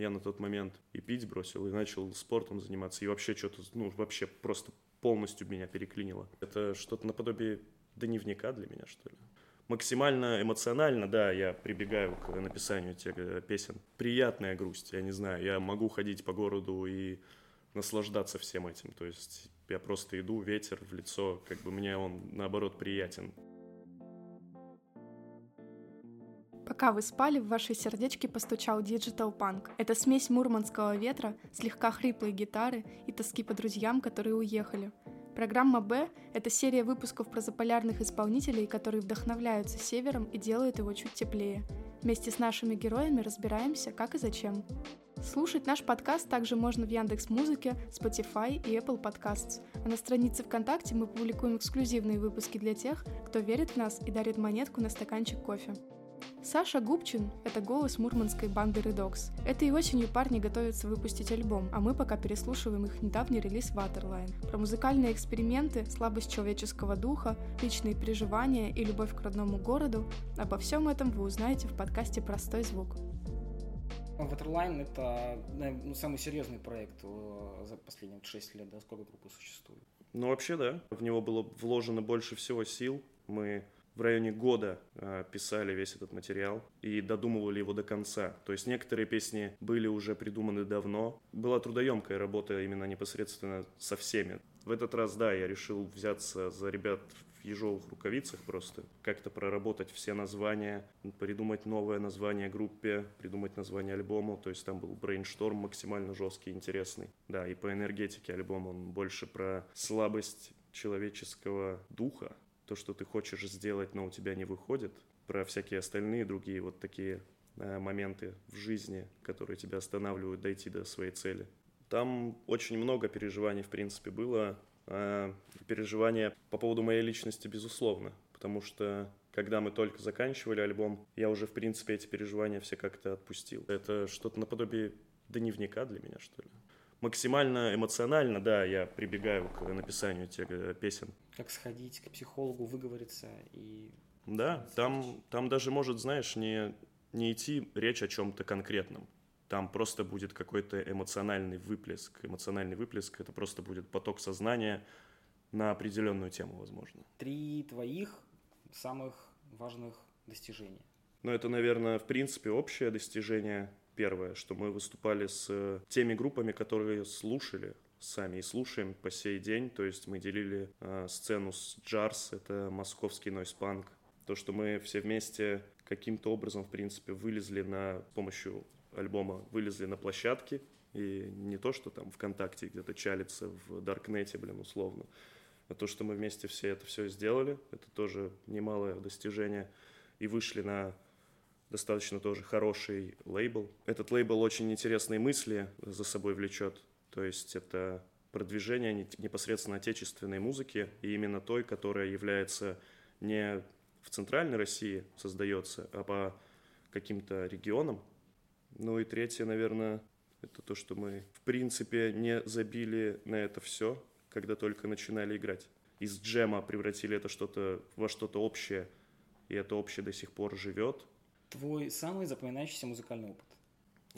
Я на тот момент и пить бросил, и начал спортом заниматься, и вообще что-то, ну, вообще просто полностью меня переклинило. Это что-то наподобие дневника для меня, что ли. Максимально эмоционально, да, я прибегаю к написанию тех э, песен. Приятная грусть, я не знаю, я могу ходить по городу и наслаждаться всем этим. То есть я просто иду, ветер в лицо, как бы мне он, наоборот, приятен. Пока вы спали, в ваше сердечко постучал digital панк. Это смесь мурманского ветра, слегка хриплой гитары и тоски по друзьям, которые уехали. Программа «Б» — это серия выпусков про заполярных исполнителей, которые вдохновляются севером и делают его чуть теплее. Вместе с нашими героями разбираемся, как и зачем. Слушать наш подкаст также можно в Яндекс Музыке, Spotify и Apple Podcasts. А на странице ВКонтакте мы публикуем эксклюзивные выпуски для тех, кто верит в нас и дарит монетку на стаканчик кофе. Саша Губчин — это голос мурманской банды Redux. Этой осенью парни готовятся выпустить альбом, а мы пока переслушиваем их недавний релиз Waterline. Про музыкальные эксперименты, слабость человеческого духа, личные переживания и любовь к родному городу — обо всем этом вы узнаете в подкасте «Простой звук». Waterline — это ну, самый серьезный проект э, за последние 6 лет, да, сколько группы существует? Ну, вообще, да. В него было вложено больше всего сил. Мы в районе года э, писали весь этот материал и додумывали его до конца. То есть некоторые песни были уже придуманы давно. Была трудоемкая работа именно непосредственно со всеми. В этот раз, да, я решил взяться за ребят в ежовых рукавицах просто, как-то проработать все названия, придумать новое название группе, придумать название альбому, то есть там был брейншторм максимально жесткий, интересный. Да, и по энергетике альбом он больше про слабость человеческого духа, то, что ты хочешь сделать, но у тебя не выходит, про всякие остальные другие вот такие э, моменты в жизни, которые тебя останавливают дойти до своей цели. Там очень много переживаний, в принципе, было. Э, переживания по поводу моей личности, безусловно, потому что когда мы только заканчивали альбом, я уже, в принципе, эти переживания все как-то отпустил. Это что-то наподобие дневника для меня, что ли максимально эмоционально, да, я прибегаю к написанию тех э, песен. Как сходить к психологу, выговориться и... Да, там, там даже может, знаешь, не, не идти речь о чем-то конкретном. Там просто будет какой-то эмоциональный выплеск. Эмоциональный выплеск — это просто будет поток сознания на определенную тему, возможно. Три твоих самых важных достижения. Ну, это, наверное, в принципе общее достижение первое, что мы выступали с э, теми группами, которые слушали сами и слушаем по сей день. То есть мы делили э, сцену с Джарс, это московский нойспанк. То, что мы все вместе каким-то образом, в принципе, вылезли на с помощью альбома, вылезли на площадки. И не то, что там ВКонтакте где-то чалится в Даркнете, блин, условно. А то, что мы вместе все это все сделали, это тоже немалое достижение. И вышли на достаточно тоже хороший лейбл. Этот лейбл очень интересные мысли за собой влечет. То есть это продвижение непосредственно отечественной музыки, и именно той, которая является не в центральной России создается, а по каким-то регионам. Ну и третье, наверное, это то, что мы в принципе не забили на это все, когда только начинали играть. Из джема превратили это что-то во что-то общее, и это общее до сих пор живет, твой самый запоминающийся музыкальный опыт?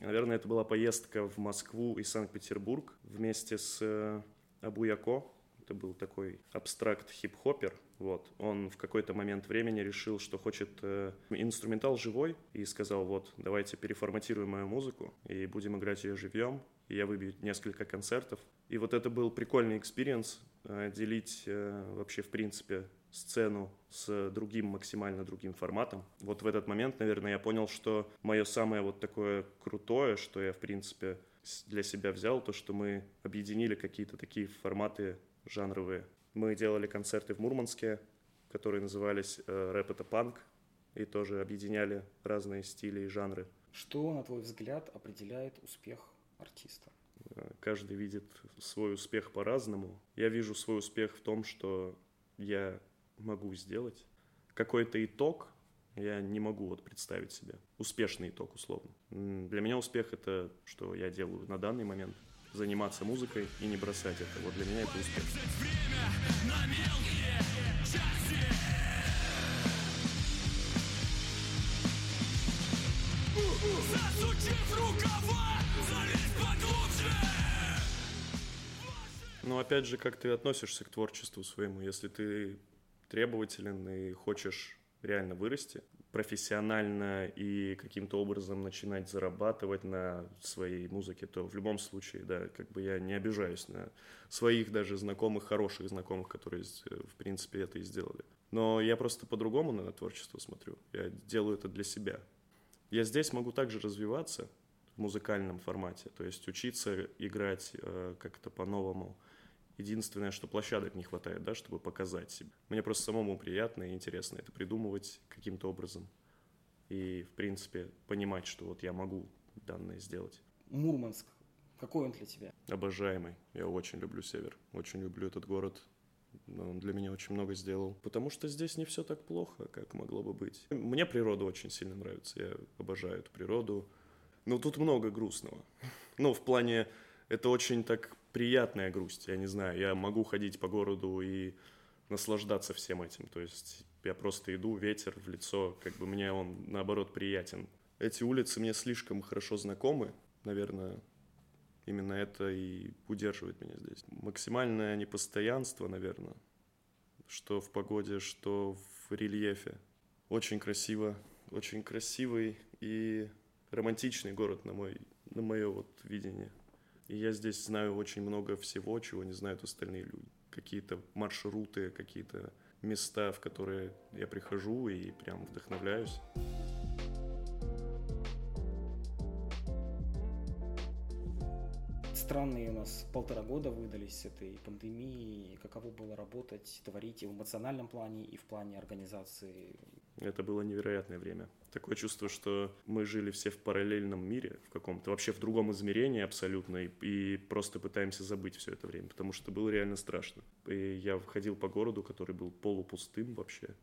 Наверное, это была поездка в Москву и Санкт-Петербург вместе с э, Абуяко. Это был такой abstract хип-хоппер. Вот. Он в какой-то момент времени решил, что хочет э, инструментал живой, и сказал, вот, давайте переформатируем мою музыку и будем играть ее живьем. И я выбью несколько концертов. И вот это был прикольный experience, э, делить э, вообще, в принципе, сцену с другим, максимально другим форматом. Вот в этот момент, наверное, я понял, что мое самое вот такое крутое, что я, в принципе, для себя взял, то, что мы объединили какие-то такие форматы жанровые. Мы делали концерты в Мурманске, которые назывались э, «Рэп — это панк», и тоже объединяли разные стили и жанры. Что, на твой взгляд, определяет успех артиста? Э, каждый видит свой успех по-разному. Я вижу свой успех в том, что я могу сделать. Какой-то итог я не могу вот представить себе. Успешный итог, условно. Для меня успех — это, что я делаю на данный момент. Заниматься музыкой и не бросать это. Вот для меня это успех. Засучив! Но ну, опять же, как ты относишься к творчеству своему? Если ты требователен и хочешь реально вырасти, профессионально и каким-то образом начинать зарабатывать на своей музыке, то в любом случае, да, как бы я не обижаюсь на своих даже знакомых, хороших знакомых, которые, в принципе, это и сделали. Но я просто по-другому на творчество смотрю. Я делаю это для себя. Я здесь могу также развиваться в музыкальном формате, то есть учиться играть э, как-то по-новому. Единственное, что площадок не хватает, да, чтобы показать себя. Мне просто самому приятно и интересно это придумывать каким-то образом. И, в принципе, понимать, что вот я могу данное сделать. Мурманск, какой он для тебя? Обожаемый. Я очень люблю север. Очень люблю этот город. Он для меня очень много сделал. Потому что здесь не все так плохо, как могло бы быть. Мне природа очень сильно нравится. Я обожаю эту природу. Но тут много грустного. Ну, в плане, это очень так приятная грусть. Я не знаю, я могу ходить по городу и наслаждаться всем этим. То есть я просто иду, ветер в лицо, как бы мне он, наоборот, приятен. Эти улицы мне слишком хорошо знакомы, наверное, именно это и удерживает меня здесь. Максимальное непостоянство, наверное, что в погоде, что в рельефе. Очень красиво, очень красивый и романтичный город на, мой, на мое вот видение. И я здесь знаю очень много всего, чего не знают остальные люди. Какие-то маршруты, какие-то места, в которые я прихожу и прям вдохновляюсь. Странные у нас полтора года выдались с этой пандемией. Каково было работать, творить и в эмоциональном плане, и в плане организации? Это было невероятное время. Такое чувство, что мы жили все в параллельном мире, в каком-то, вообще в другом измерении абсолютно, и, и просто пытаемся забыть все это время, потому что было реально страшно. И я ходил по городу, который был полупустым вообще,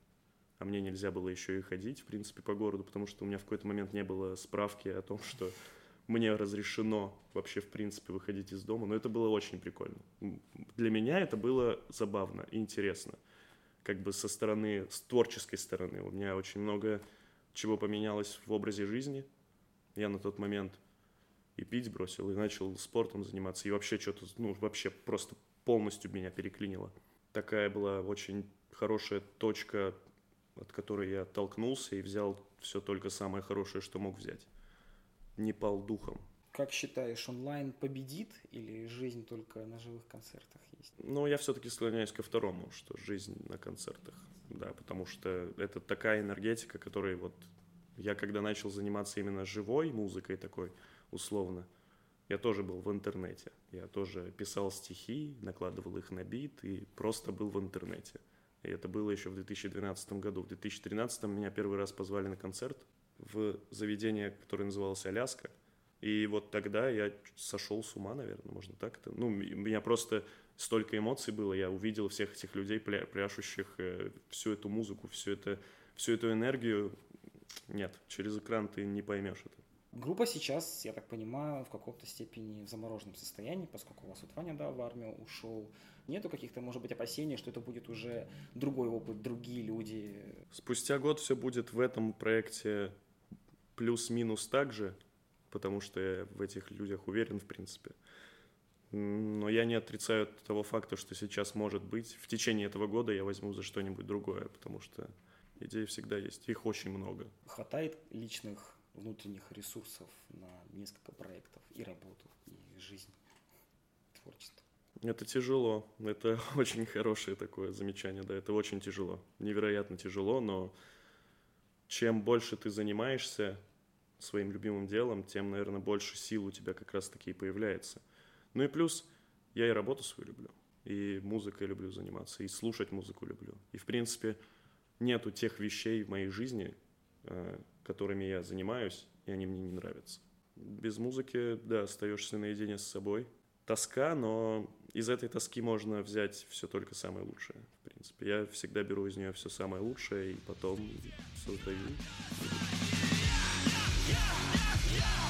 а мне нельзя было еще и ходить, в принципе, по городу, потому что у меня в какой-то момент не было справки о том, что мне разрешено вообще, в принципе, выходить из дома, но это было очень прикольно. Для меня это было забавно и интересно. Как бы со стороны, с творческой стороны. У меня очень много чего поменялось в образе жизни. Я на тот момент и пить бросил, и начал спортом заниматься, и вообще что-то, ну, вообще просто полностью меня переклинило. Такая была очень хорошая точка, от которой я оттолкнулся и взял все только самое хорошее, что мог взять не пал духом. Как считаешь, онлайн победит или жизнь только на живых концертах есть? Ну, я все-таки склоняюсь ко второму, что жизнь на концертах, да, потому что это такая энергетика, которой вот я когда начал заниматься именно живой музыкой такой, условно, я тоже был в интернете. Я тоже писал стихи, накладывал их на бит и просто был в интернете. И это было еще в 2012 году. В 2013 меня первый раз позвали на концерт в заведение, которое называлось «Аляска». И вот тогда я сошел с ума, наверное, можно так это. Ну, у меня просто столько эмоций было, я увидел всех этих людей, пля пляшущих, э, всю эту музыку, всю, это, всю эту энергию. Нет, через экран ты не поймешь это. Группа сейчас, я так понимаю, в каком-то степени в замороженном состоянии, поскольку у вас вот Ваня, да, в армию ушел. Нету каких-то, может быть, опасений, что это будет уже другой опыт, другие люди? Спустя год все будет в этом проекте плюс-минус так же, потому что я в этих людях уверен, в принципе. Но я не отрицаю того факта, что сейчас может быть. В течение этого года я возьму за что-нибудь другое, потому что идей всегда есть. Их очень много. Хватает личных внутренних ресурсов на несколько проектов и работу, и жизнь, творчество. Это тяжело. Это очень хорошее такое замечание, да, это очень тяжело. Невероятно тяжело, но чем больше ты занимаешься, своим любимым делом, тем, наверное, больше сил у тебя как раз-таки и появляется. Ну и плюс я и работу свою люблю, и музыкой люблю заниматься, и слушать музыку люблю. И, в принципе, нету тех вещей в моей жизни, э, которыми я занимаюсь, и они мне не нравятся. Без музыки, да, остаешься наедине с собой. Тоска, но из этой тоски можно взять все только самое лучшее, в принципе. Я всегда беру из нее все самое лучшее и потом создаю. yeah, yeah.